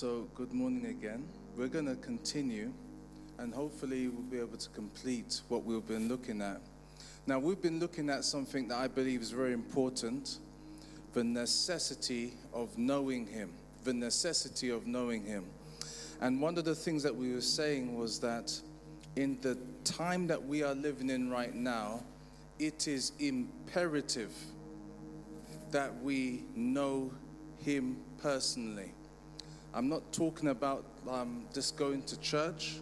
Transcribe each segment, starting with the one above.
So, good morning again. We're going to continue and hopefully we'll be able to complete what we've been looking at. Now, we've been looking at something that I believe is very important the necessity of knowing Him. The necessity of knowing Him. And one of the things that we were saying was that in the time that we are living in right now, it is imperative that we know Him personally. I'm not talking about um, just going to church.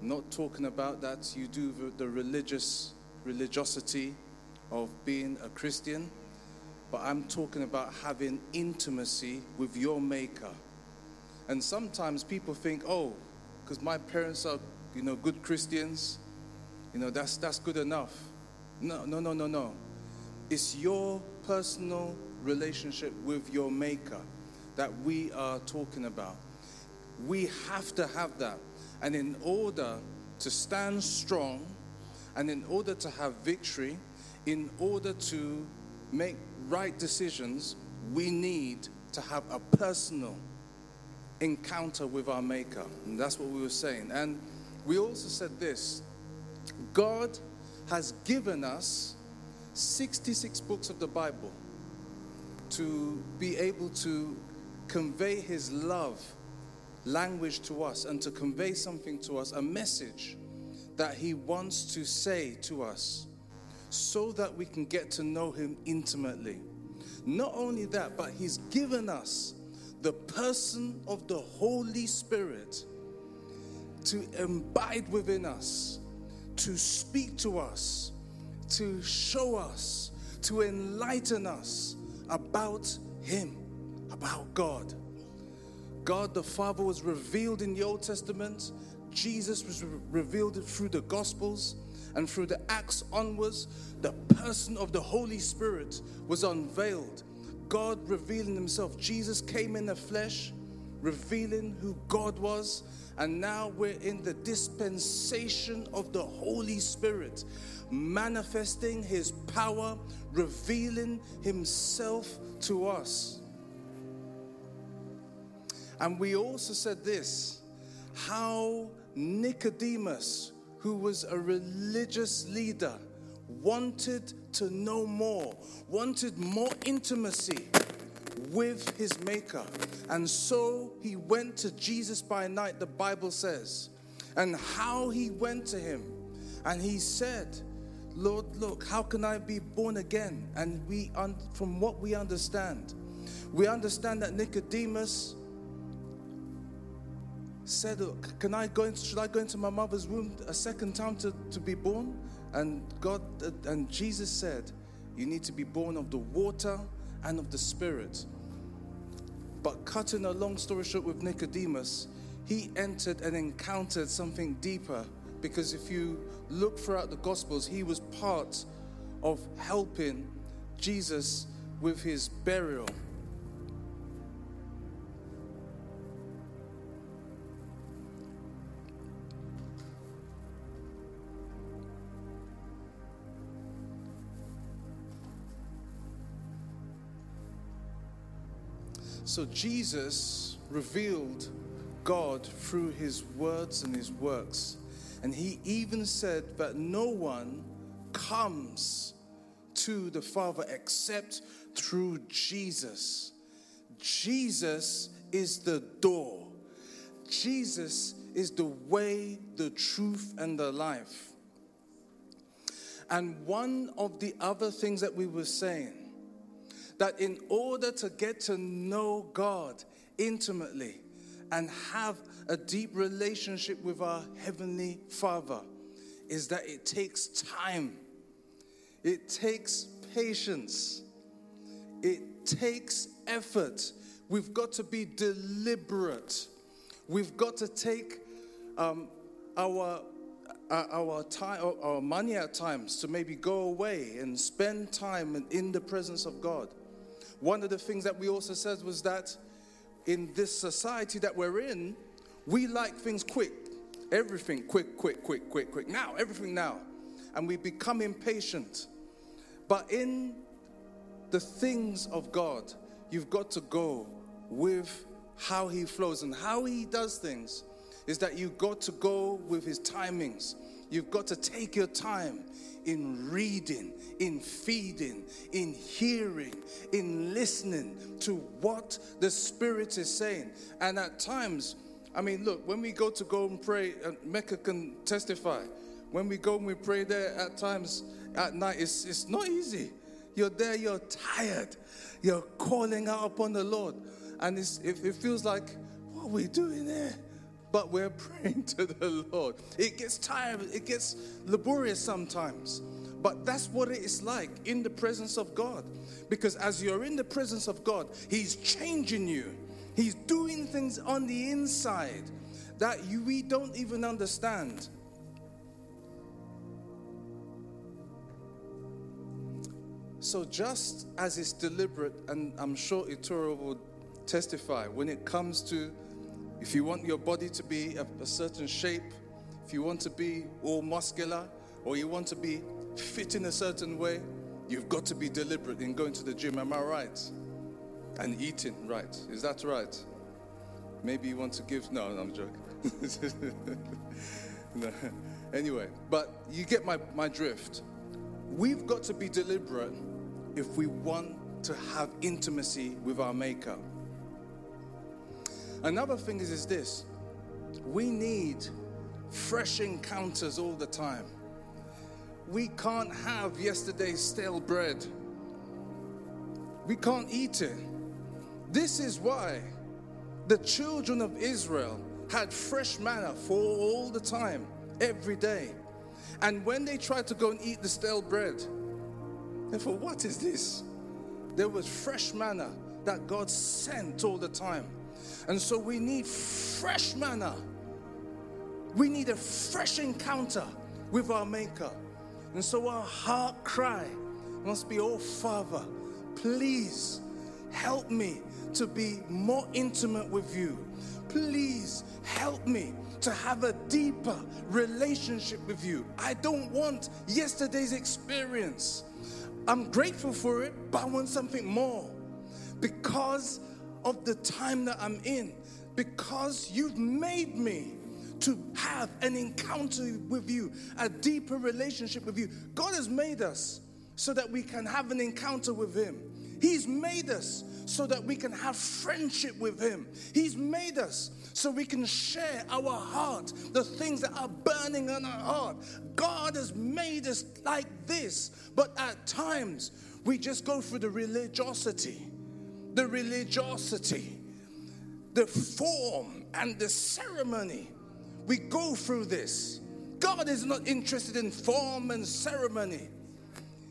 I'm not talking about that you do the, religious religiosity of being a Christian, but I'm talking about having intimacy with your Maker. And sometimes people think, oh, because my parents are, you know, good Christians, you know, that's that's good enough. No, no, no, no, no. It's your personal relationship with your Maker that we are talking about. We have to have that. And in order to stand strong, and in order to have victory, in order to make right decisions, we need to have a personal encounter with our Maker. And that's what we were saying. And we also said this God has given us 66 books of the Bible to be able to convey his love language to us and to convey something to us, a message that he wants to say to us so that we can get to know him intimately. Not only that, but he's given us the person of the Holy Spirit to abide within us, to speak to us, to show us, to enlighten us about him about God. God the Father was revealed in the Old Testament, Jesus was re- revealed through the Gospels, and through the Acts onwards, the person of the Holy Spirit was unveiled. God revealing Himself. Jesus came in the flesh, revealing who God was, and now we're in the dispensation of the Holy Spirit, manifesting His power, revealing Himself to us. And we also said this how Nicodemus, who was a religious leader, wanted to know more, wanted more intimacy with his maker. And so he went to Jesus by night, the Bible says, and how he went to him. And he said, Lord, look, how can I be born again? And we, from what we understand, we understand that Nicodemus said, oh, Can I go into, should I go into my mother's womb a second time to, to be born? And God uh, and Jesus said, You need to be born of the water and of the spirit. But cutting a long story short with Nicodemus, he entered and encountered something deeper because if you look throughout the Gospels, he was part of helping Jesus with his burial. So Jesus revealed God through his words and his works. And he even said that no one comes to the Father except through Jesus. Jesus is the door. Jesus is the way, the truth, and the life. And one of the other things that we were saying that in order to get to know God intimately and have a deep relationship with our Heavenly Father, is that it takes time, it takes patience, it takes effort. We've got to be deliberate. We've got to take um, our our time, our money at times to maybe go away and spend time in the presence of God. One of the things that we also said was that in this society that we're in, we like things quick. Everything quick, quick, quick, quick, quick. Now, everything now. And we become impatient. But in the things of God, you've got to go with how he flows and how he does things is that you've got to go with his timings. You've got to take your time in reading, in feeding, in hearing, in listening to what the Spirit is saying. And at times, I mean, look, when we go to go and pray, and Mecca can testify, when we go and we pray there at times at night, it's, it's not easy. You're there, you're tired, you're calling out upon the Lord. And it, it feels like, what are we doing there? But we're praying to the Lord. It gets tired, it gets laborious sometimes. But that's what it is like in the presence of God. Because as you're in the presence of God, He's changing you, He's doing things on the inside that you, we don't even understand. So, just as it's deliberate, and I'm sure Itura will testify, when it comes to if you want your body to be a, a certain shape, if you want to be all muscular, or you want to be fit in a certain way, you've got to be deliberate in going to the gym. Am I right? And eating right. Is that right? Maybe you want to give. No, I'm joking. no. Anyway, but you get my, my drift. We've got to be deliberate if we want to have intimacy with our Maker. Another thing is, is this we need fresh encounters all the time. We can't have yesterday's stale bread, we can't eat it. This is why the children of Israel had fresh manna for all the time, every day. And when they tried to go and eat the stale bread, they thought, What is this? There was fresh manna that God sent all the time. And so we need fresh manna. We need a fresh encounter with our Maker. And so our heart cry must be, Oh, Father, please help me to be more intimate with you. Please help me to have a deeper relationship with you. I don't want yesterday's experience. I'm grateful for it, but I want something more because of the time that I'm in, because you've made me to have an encounter with you, a deeper relationship with you. God has made us so that we can have an encounter with Him. He's made us so that we can have friendship with Him. He's made us so we can share our heart, the things that are burning in our heart. God has made us like this, but at times we just go through the religiosity, the religiosity, the form, and the ceremony. We go through this. God is not interested in form and ceremony.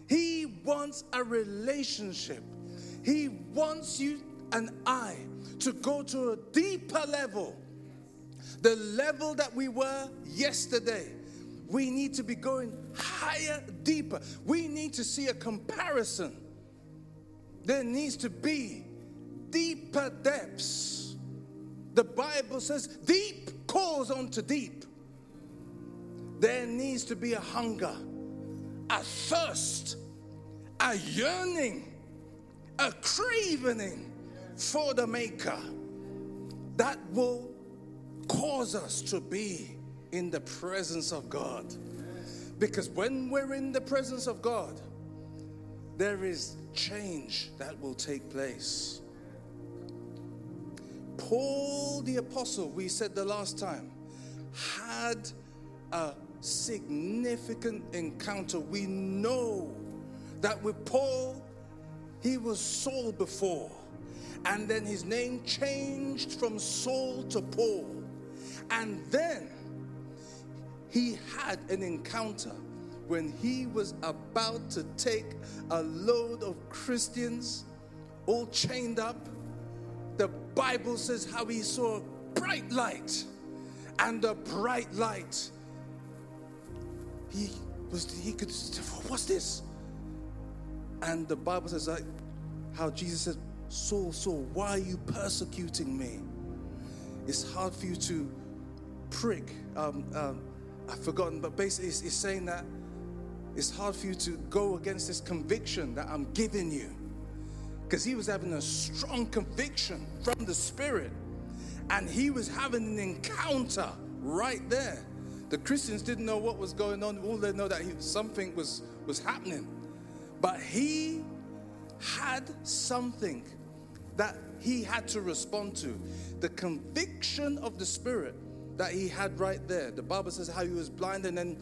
He wants a relationship. He wants you and I to go to a deeper level. The level that we were yesterday. We need to be going higher, deeper. We need to see a comparison. There needs to be deeper depths. The Bible says deep calls onto deep. There needs to be a hunger, a thirst, a yearning, a craving for the Maker that will cause us to be in the presence of God. Because when we're in the presence of God, there is change that will take place. Paul the Apostle, we said the last time, had a significant encounter. We know that with Paul, he was Saul before. And then his name changed from Saul to Paul. And then he had an encounter when he was about to take a load of Christians all chained up. The Bible says how he saw a bright light, and the bright light, he was he could what's this? And the Bible says how Jesus said, Saul, Saul, why are you persecuting me? It's hard for you to prick. Um, um, I've forgotten, but basically, it's, it's saying that it's hard for you to go against this conviction that I'm giving you. Because he was having a strong conviction from the Spirit. And he was having an encounter right there. The Christians didn't know what was going on. All they know that he, something was, was happening. But he had something that he had to respond to. The conviction of the Spirit that he had right there. The Bible says how he was blind and then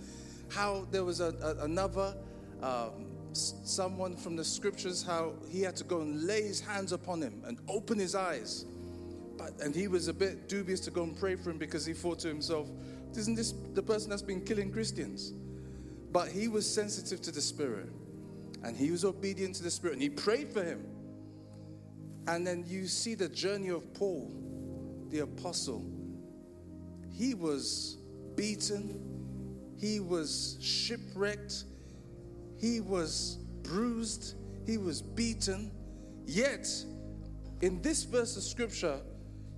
how there was a, a, another um, someone from the scriptures how he had to go and lay his hands upon him and open his eyes. But, and he was a bit dubious to go and pray for him because he thought to himself, isn't this the person that's been killing Christians? But he was sensitive to the Spirit and he was obedient to the Spirit and he prayed for him. And then you see the journey of Paul, the apostle. He was beaten, he was shipwrecked, he was bruised, he was beaten. Yet, in this verse of scripture,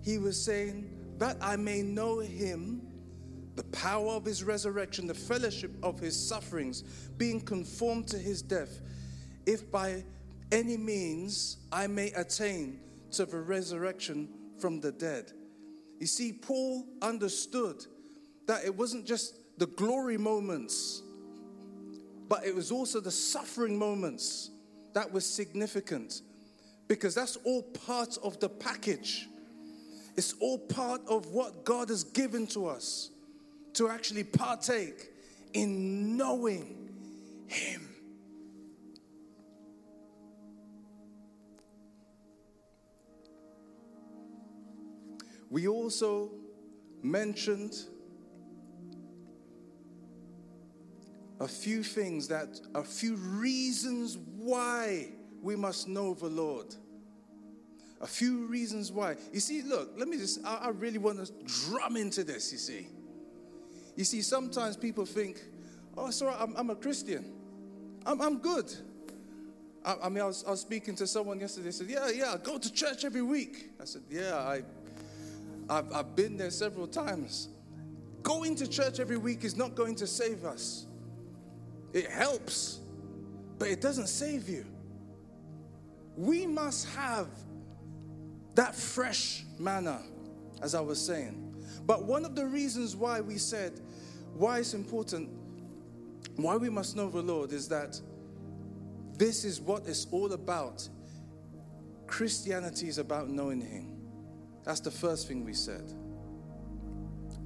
he was saying, That I may know him, the power of his resurrection, the fellowship of his sufferings, being conformed to his death, if by any means I may attain to the resurrection from the dead. You see, Paul understood that it wasn't just the glory moments but it was also the suffering moments that was significant because that's all part of the package. It's all part of what God has given to us to actually partake in knowing Him. We also mentioned a few things that, a few reasons why we must know the Lord. A few reasons why. You see, look, let me just, I, I really want to drum into this, you see. You see, sometimes people think, oh, sorry, I'm, I'm a Christian. I'm, I'm good. I, I mean, I was, I was, speaking to someone yesterday, said, yeah, yeah, I go to church every week. I said, yeah, I, I've, I've been there several times. Going to church every week is not going to save us. It helps, but it doesn't save you. We must have that fresh manna, as I was saying. But one of the reasons why we said why it's important, why we must know the Lord, is that this is what it's all about. Christianity is about knowing Him. That's the first thing we said.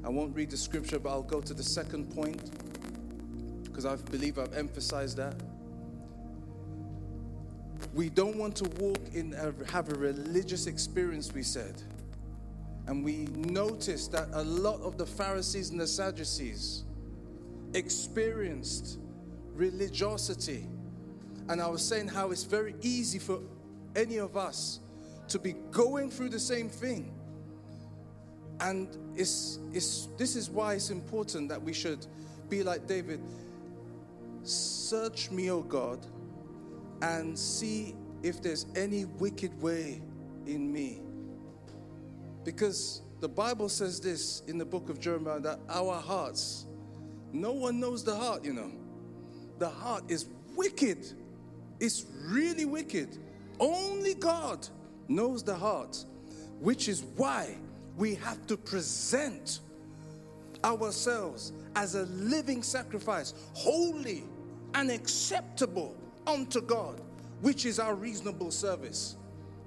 I won't read the scripture, but I'll go to the second point because I believe I've emphasized that. We don't want to walk in, a, have a religious experience, we said. And we noticed that a lot of the Pharisees and the Sadducees experienced religiosity. And I was saying how it's very easy for any of us to be going through the same thing. And it's, it's, this is why it's important that we should be like David. Search me, O God, and see if there's any wicked way in me. Because the Bible says this in the book of Jeremiah that our hearts, no one knows the heart, you know. The heart is wicked. It's really wicked. Only God knows the heart, which is why we have to present ourselves as a living sacrifice, holy and acceptable unto God, which is our reasonable service.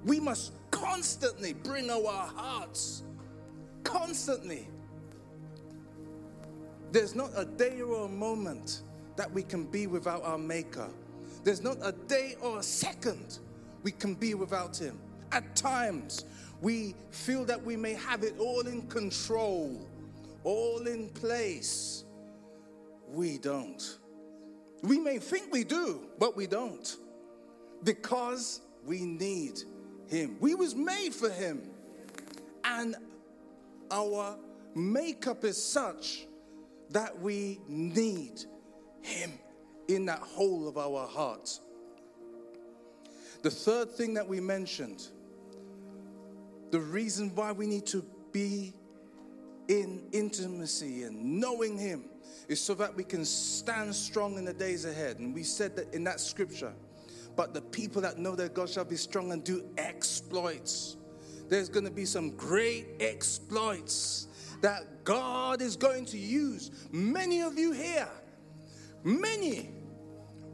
We must constantly bring our hearts, constantly. There's not a day or a moment that we can be without our Maker. There's not a day or a second we can be without Him. At times, we feel that we may have it all in control, all in place. We don't. We may think we do, but we don't. Because we need him. We was made for him. And our makeup is such that we need him in that whole of our heart. The third thing that we mentioned, the reason why we need to be in intimacy and knowing him is so that we can stand strong in the days ahead. And we said that in that scripture. But the people that know their God shall be strong and do exploits. there's going to be some great exploits that God is going to use. Many of you here, many,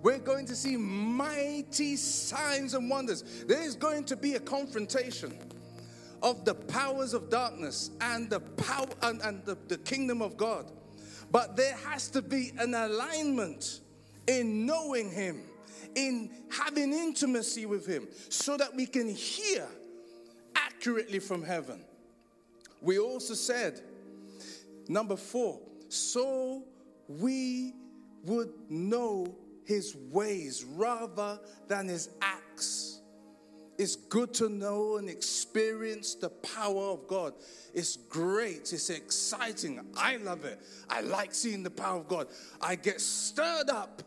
we're going to see mighty signs and wonders. There is going to be a confrontation of the powers of darkness and the power and, and the, the kingdom of God. But there has to be an alignment in knowing Him, in having intimacy with Him, so that we can hear accurately from heaven. We also said, number four, so we would know His ways rather than His acts. It's good to know and experience the power of God. It's great. It's exciting. I love it. I like seeing the power of God. I get stirred up.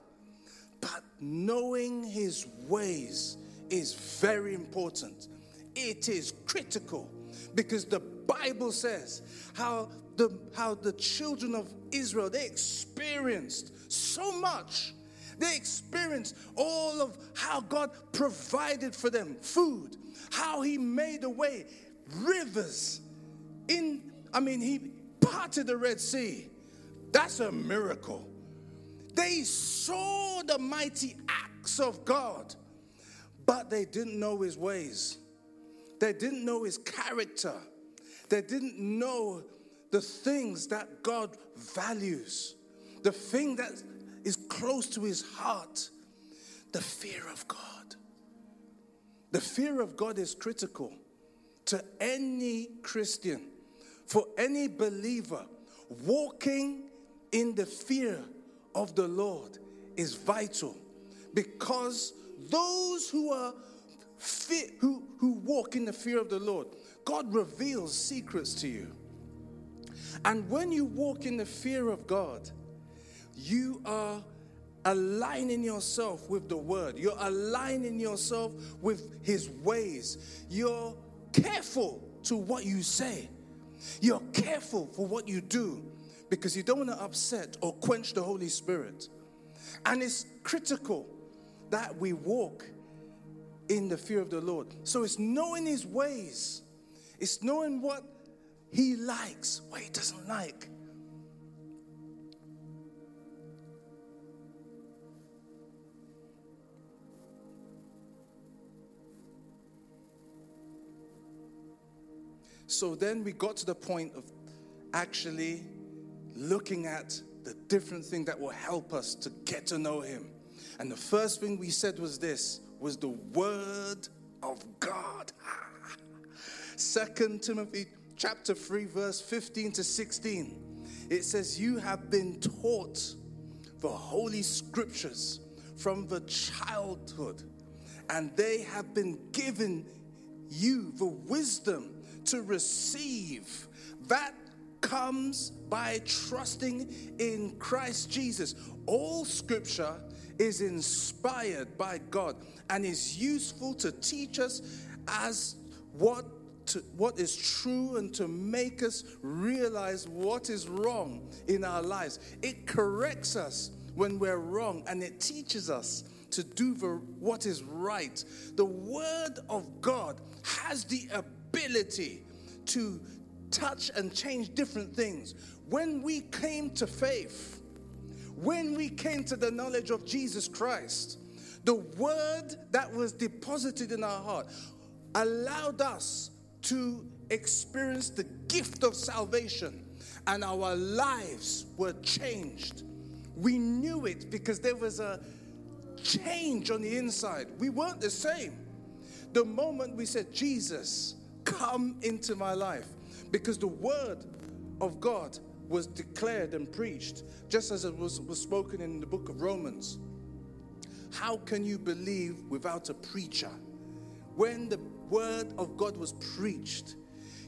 But knowing His ways is very important. It is critical because the Bible says how the, how the children of Israel they experienced so much they experienced all of how God provided for them food, how He made a way, rivers. In, I mean, He parted the Red Sea. That's a miracle. They saw the mighty acts of God, but they didn't know His ways. They didn't know His character. They didn't know the things that God values. The thing that is close to his heart the fear of God. The fear of God is critical to any Christian, for any believer. Walking in the fear of the Lord is vital because those who are fear, who, who walk in the fear of the Lord, God reveals secrets to you. And when you walk in the fear of God, you are aligning yourself with the word. You're aligning yourself with his ways. You're careful to what you say. You're careful for what you do because you don't want to upset or quench the Holy Spirit. And it's critical that we walk in the fear of the Lord. So it's knowing his ways, it's knowing what he likes, what he doesn't like. So then we got to the point of actually looking at the different thing that will help us to get to know him. And the first thing we said was this was the word of God. Second Timothy chapter 3 verse 15 to 16. It says you have been taught the holy scriptures from the childhood and they have been given you the wisdom to receive. That comes by trusting in Christ Jesus. All scripture is inspired by God and is useful to teach us as what to, what is true and to make us realize what is wrong in our lives. It corrects us when we're wrong and it teaches us to do the, what is right. The Word of God has the ability ability to touch and change different things. When we came to faith, when we came to the knowledge of Jesus Christ, the word that was deposited in our heart allowed us to experience the gift of salvation, and our lives were changed. We knew it because there was a change on the inside. We weren't the same. The moment we said, Jesus, come into my life. Because the word of God was declared and preached, just as it was, was spoken in the book of Romans. How can you believe without a preacher? When the word of God was preached,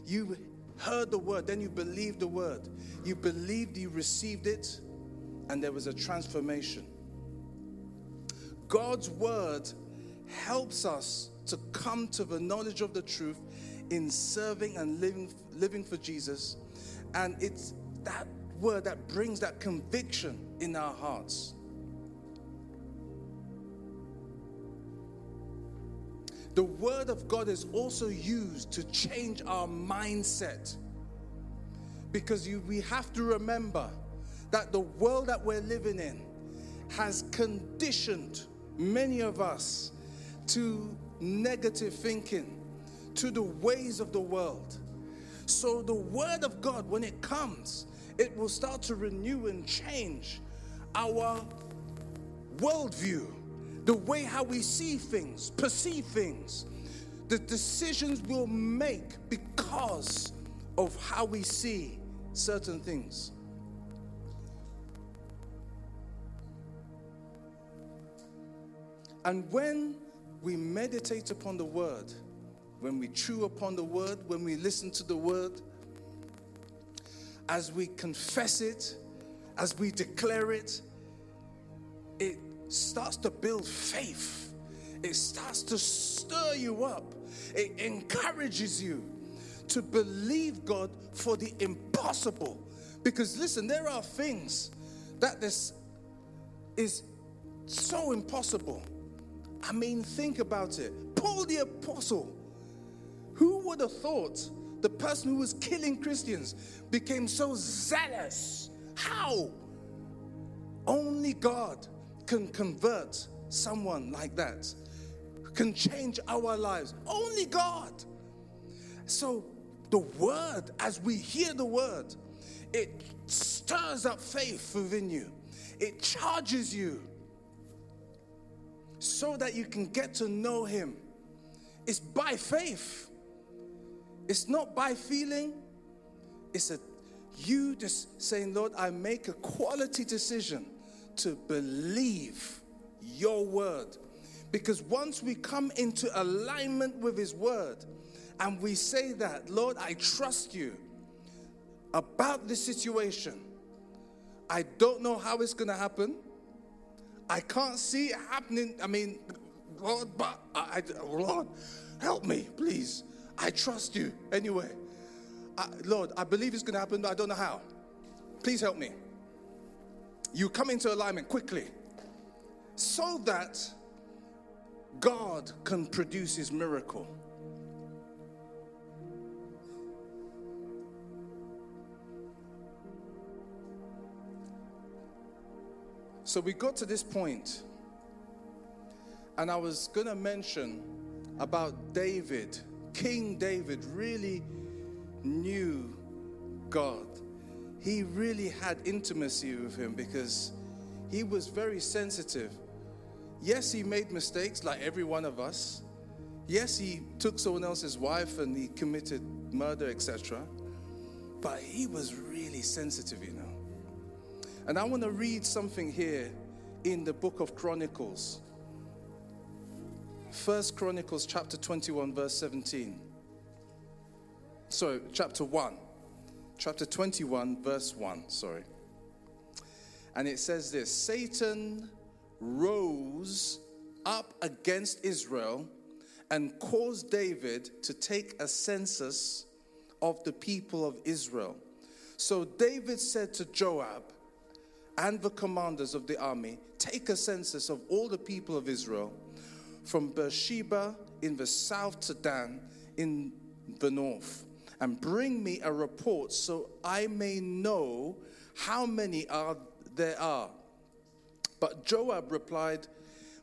you heard the word, then you believed the word. You believed, you received it, and there was a transformation. God's word helps us to come to the knowledge of the truth in serving and living, living for Jesus. And it's that word that brings that conviction in our hearts. the word of God is also used to change our mindset. Because you, we have to remember that the world that we're living in has conditioned many of us to negative thinking, to the ways of the world. So, the Word of God, when it comes, it will start to renew and change our worldview, the way how we see things, perceive things. The decisions we'll make because of how we see certain things. And when we meditate upon the word, when we chew upon the word, when we listen to the word, as we confess it, as we declare it, it starts to build faith. It starts to stir you up. It encourages you to believe God for the impossible. Because listen, there are things that this is so impossible I mean, think about it. Paul the Apostle, who would have thought the person who was killing Christians became so zealous? How? Only God can convert someone like that, can change our lives. Only God. So, the word, as we hear the word, it stirs up faith within you, it charges you so that you can get to know Him. It's by faith. It's not by feeling. It's a you just saying, Lord, I make a quality decision to believe your word. Because once we come into alignment with his word and we say that, Lord, I trust you about this situation. I don't know how it's going to happen. I can't see it happening. I mean, Lord, but I, Lord, help me, please. I trust you anyway. I, Lord, I believe it's going to happen, but I don't know how. Please help me. You come into alignment quickly so that God can produce his miracle. So we got to this point, and I was going to mention about David. King David really knew God. He really had intimacy with him because he was very sensitive. Yes, he made mistakes like every one of us. Yes, he took someone else's wife and he committed murder, etc. But he was really sensitive, you know. And I want to read something here in the book of Chronicles. First Chronicles chapter 21 verse 17. Sorry, chapter 1. Chapter 21 verse 1, sorry. And it says this, Satan rose up against Israel and caused David to take a census of the people of Israel. So David said to Joab, and the commanders of the army take a census of all the people of Israel from Beersheba in the south to Dan in the north and bring me a report so I may know how many are there are. But Joab replied,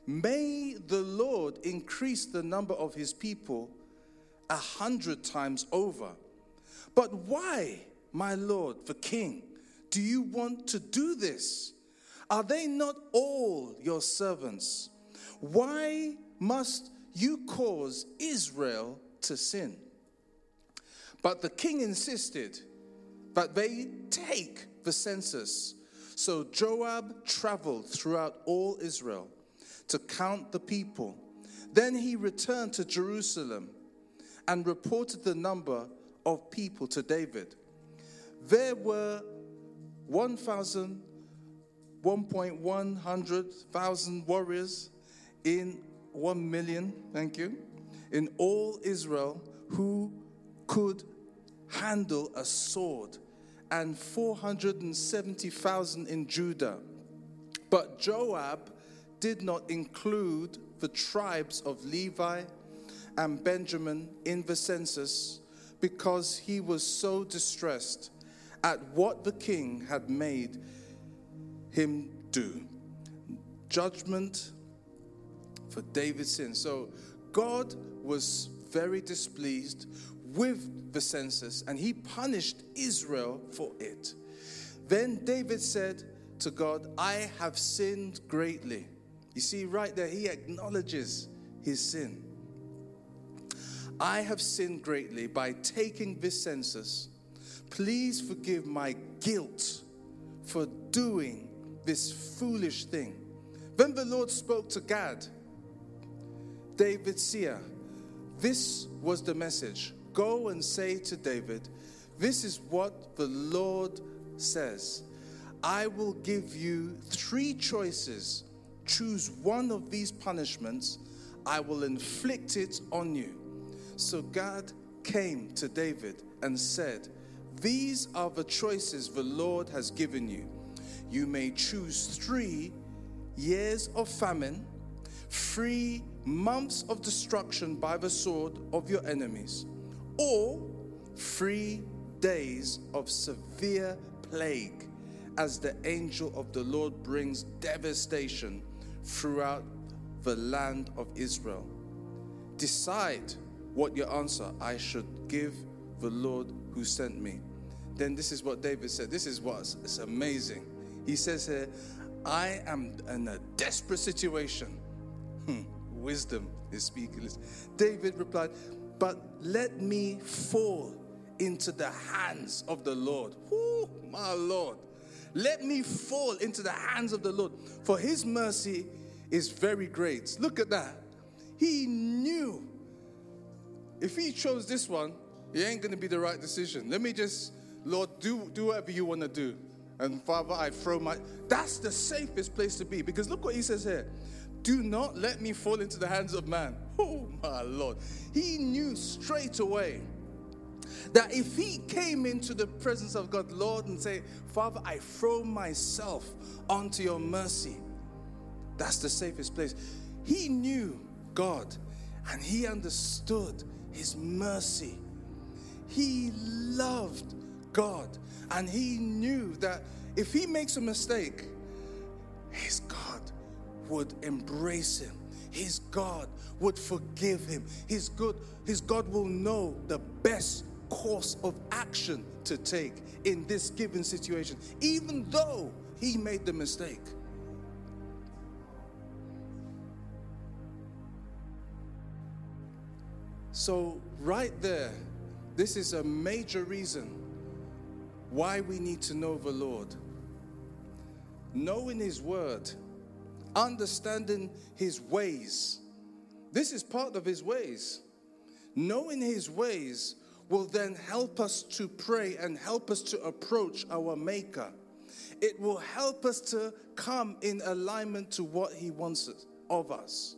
May the Lord increase the number of his people a hundred times over. But why, my Lord, the king? Do you want to do this? Are they not all your servants? Why must you cause Israel to sin? But the king insisted that they take the census. So Joab traveled throughout all Israel to count the people. Then he returned to Jerusalem and reported the number of people to David. There were 1,000, 1.100,000 warriors in 1 million, thank you, in all Israel who could handle a sword, and 470,000 in Judah. But Joab did not include the tribes of Levi and Benjamin in the census because he was so distressed at what the king had made him do. Judgment for David's sin. So God was very displeased with the census and he punished Israel for it. Then David said to God, I have sinned greatly. You see, right there, he acknowledges his sin. I have sinned greatly by taking this census. Please forgive my guilt for doing this foolish thing. Then the Lord spoke to Gad, David's seer. This was the message Go and say to David, This is what the Lord says I will give you three choices. Choose one of these punishments, I will inflict it on you. So God came to David and said, These are the choices the Lord has given you. You may choose three years of famine, three months of destruction by the sword of your enemies, or three days of severe plague as the angel of the Lord brings devastation throughout the land of Israel. Decide what your answer I should give the Lord who sent me. Then this is what David said. This is what it's amazing. He says here, I am in a desperate situation. Hmm, wisdom is speaking. David replied, But let me fall into the hands of the Lord. Ooh, my Lord. Let me fall into the hands of the Lord, for his mercy is very great. Look at that. He knew if he chose this one, it ain't going to be the right decision. Let me just, Lord, do, do whatever you want to do. And Father, I throw my. That's the safest place to be because look what he says here. Do not let me fall into the hands of man. Oh, my Lord. He knew straight away that if he came into the presence of God, Lord, and say, Father, I throw myself onto your mercy, that's the safest place. He knew God and he understood his mercy. He loved God and he knew that if he makes a mistake, his God would embrace him. His God would forgive him. His good his God will know the best course of action to take in this given situation, even though he made the mistake. So, right there, this is a major reason why we need to know the Lord. Knowing His Word, understanding His ways. This is part of His ways. Knowing His ways will then help us to pray and help us to approach our Maker. It will help us to come in alignment to what He wants of us.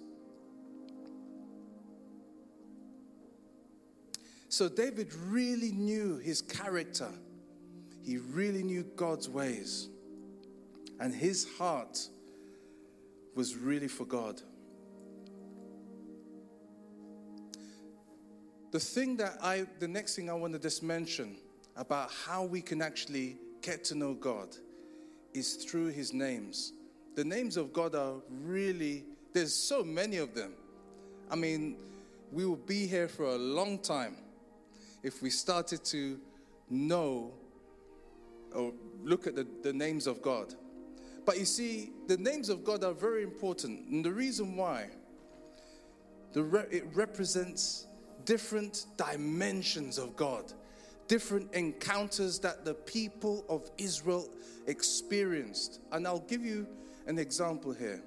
So David really knew his character. He really knew God's ways. And his heart was really for God. The thing that I, the next thing I want to just mention about how we can actually get to know God is through His names. The names of God are really, there's so many of them. I mean, we will be here for a long time if we started to know or look at the, the names of God. But you see, the names of God are very important. And the reason why, the re- it represents different dimensions of God, different encounters that the people of Israel experienced. And I'll give you an example here.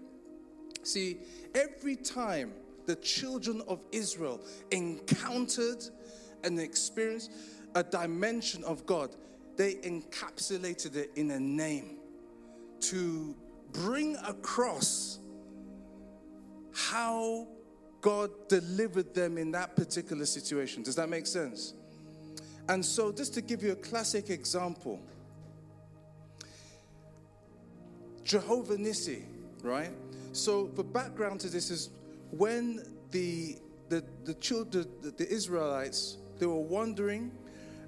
See, every time the children of Israel encountered and experienced a dimension of God, they encapsulated it in a name to bring across how God delivered them in that particular situation. Does that make sense? And so, just to give you a classic example, Jehovah Nissi, right? So, the background to this is when the the, the children, the, the Israelites, they were wandering,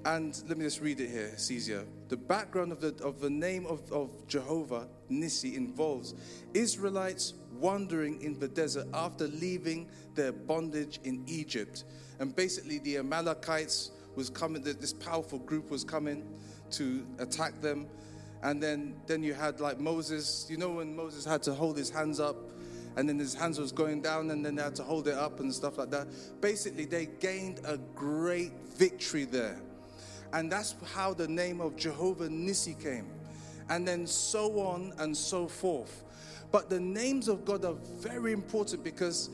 and let me just read it here, it's easier. The background of the, of the name of, of Jehovah, Nissi, involves Israelites wandering in the desert after leaving their bondage in Egypt. And basically, the Amalekites was coming, this powerful group was coming to attack them. And then, then you had like Moses, you know, when Moses had to hold his hands up and then his hands was going down and then they had to hold it up and stuff like that. Basically, they gained a great victory there. And that's how the name of Jehovah Nissi came. And then so on and so forth. But the names of God are very important because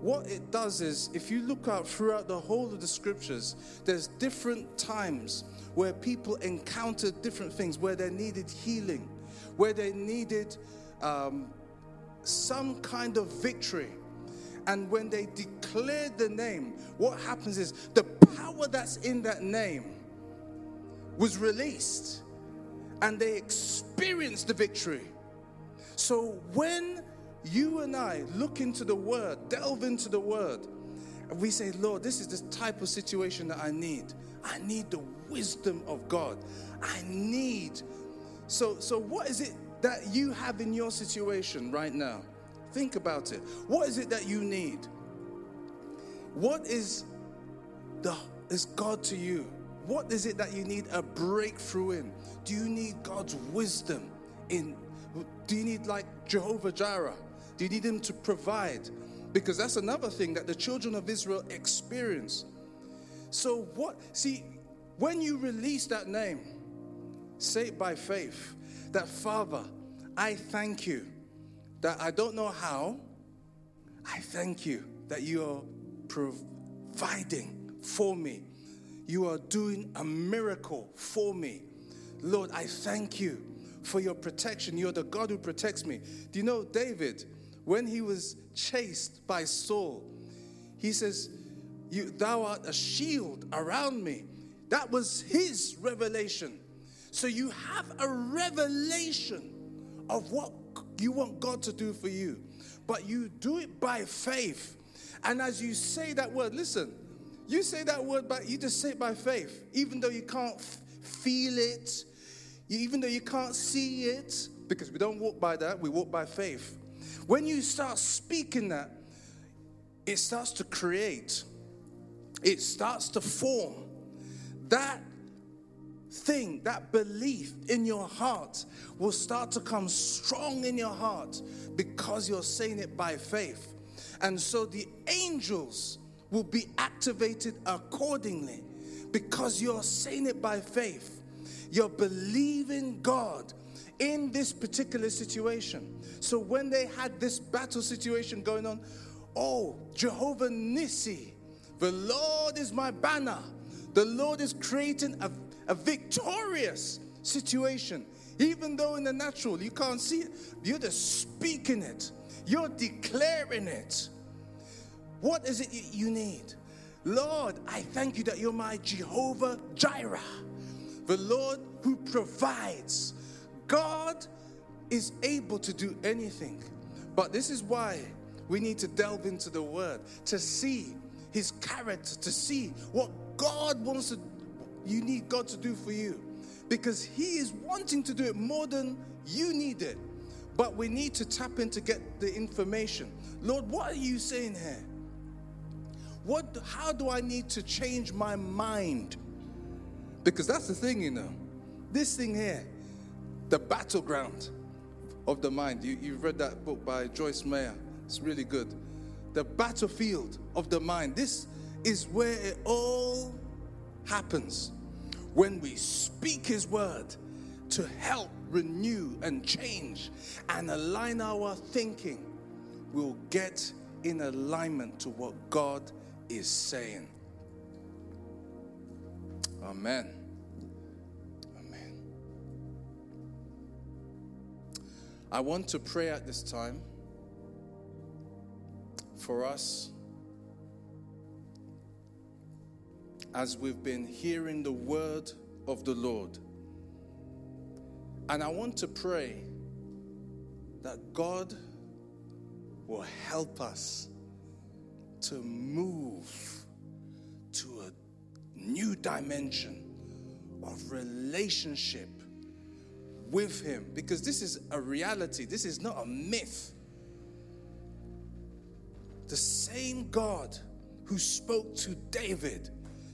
what it does is, if you look out throughout the whole of the scriptures, there's different times where people encountered different things, where they needed healing, where they needed um, some kind of victory. And when they declared the name, what happens is the power that's in that name was released and they experienced the victory. So when you and I look into the Word, delve into the Word, and we say, Lord, this is the type of situation that I need. I need the wisdom of God. I need. So, so what is it that you have in your situation right now? Think about it. What is it that you need? What is the is God to you? What is it that you need a breakthrough in? Do you need God's wisdom in do you need like Jehovah Jireh? Do you need Him to provide? Because that's another thing that the children of Israel experience. So, what, see, when you release that name, say it by faith that Father, I thank you that I don't know how, I thank you that you are providing for me. You are doing a miracle for me. Lord, I thank you for your protection. You're the God who protects me. Do you know David, when he was chased by Saul, he says, you, Thou art a shield around me. That was his revelation. So you have a revelation of what you want God to do for you, but you do it by faith. And as you say that word, listen, you say that word, but you just say it by faith, even though you can't f- feel it, even though you can't see it, because we don't walk by that, we walk by faith. When you start speaking that, it starts to create, it starts to form. That thing, that belief in your heart will start to come strong in your heart because you're saying it by faith. And so the angels will be activated accordingly because you're saying it by faith. You're believing God in this particular situation. So when they had this battle situation going on, oh, Jehovah Nissi, the Lord is my banner. The Lord is creating a, a victorious situation. Even though in the natural you can't see it, you're just speaking it, you're declaring it. What is it you need? Lord, I thank you that you're my Jehovah Jireh the Lord who provides. God is able to do anything. But this is why we need to delve into the Word to see His character, to see what God wants to, you need God to do for you. Because He is wanting to do it more than you need it. But we need to tap in to get the information. Lord, what are you saying here? What, how do I need to change my mind? Because that's the thing, you know. This thing here, the battleground of the mind. You, you've read that book by Joyce Meyer. It's really good. The battlefield of the mind. This is where it all happens. When we speak His word to help renew and change and align our thinking, we'll get in alignment to what God is saying. Amen. Amen. I want to pray at this time for us as we've been hearing the word of the Lord. And I want to pray that God will help us to move to a new dimension of relationship with Him because this is a reality, this is not a myth. The same God who spoke to David,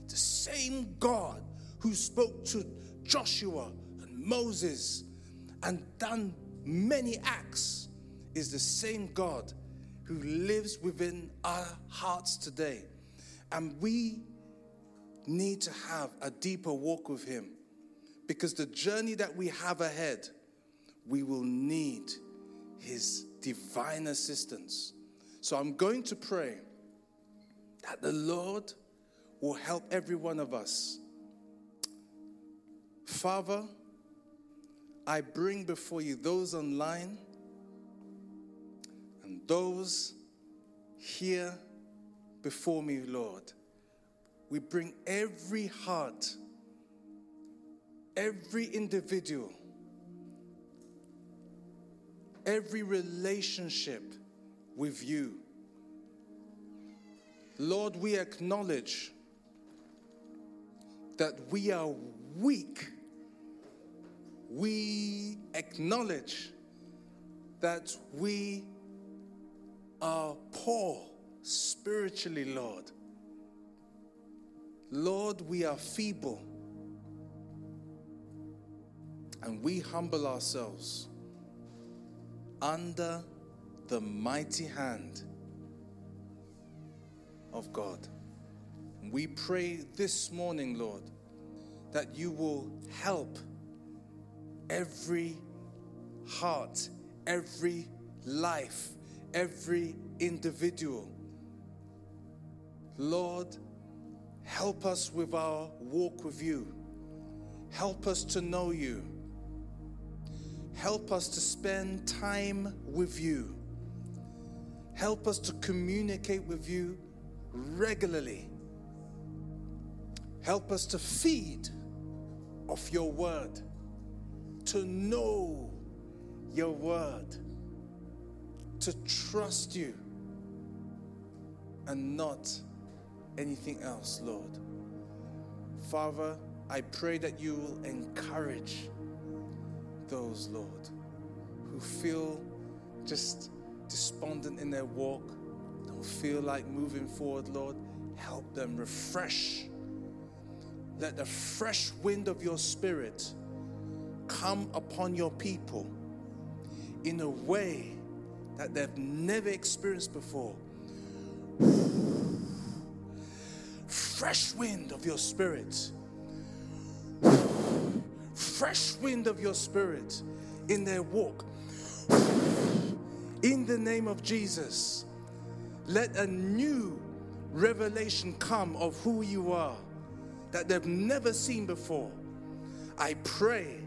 the same God who spoke to Joshua and Moses and done many acts is the same God who lives within our hearts today. And we need to have a deeper walk with Him because the journey that we have ahead, we will need His divine assistance. So I'm going to pray that the Lord will help every one of us. Father, I bring before you those online and those here before me, Lord. We bring every heart, every individual, every relationship with you. Lord, we acknowledge that we are weak. We acknowledge that we are poor spiritually, Lord. Lord, we are feeble. And we humble ourselves under the mighty hand of God. We pray this morning, Lord, that you will help every heart, every life, every individual. Lord, help us with our walk with you. Help us to know you. Help us to spend time with you. Help us to communicate with you regularly. Help us to feed off your word, to know your word, to trust you, and not anything else, Lord. Father, I pray that you will encourage those, Lord, who feel just despondent in their walk, don't feel like moving forward, Lord. Help them refresh. Let the fresh wind of your spirit come upon your people in a way that they've never experienced before. Fresh wind of your spirit fresh wind of your spirit in their walk. In the name of Jesus, let a new revelation come of who you are that they've never seen before. I pray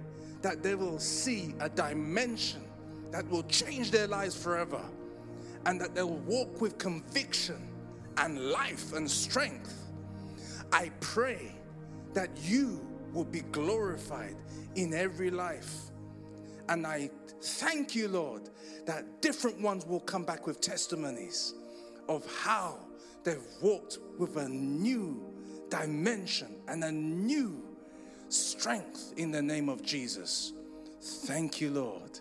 that they will see a dimension that will change their lives forever and that they'll walk with conviction and life and strength. I pray that you will be glorified in every life. And I thank you, Lord, that different ones will come back with testimonies of how they've walked with a new dimension and a new strength in the name of Jesus. Thank you, Lord.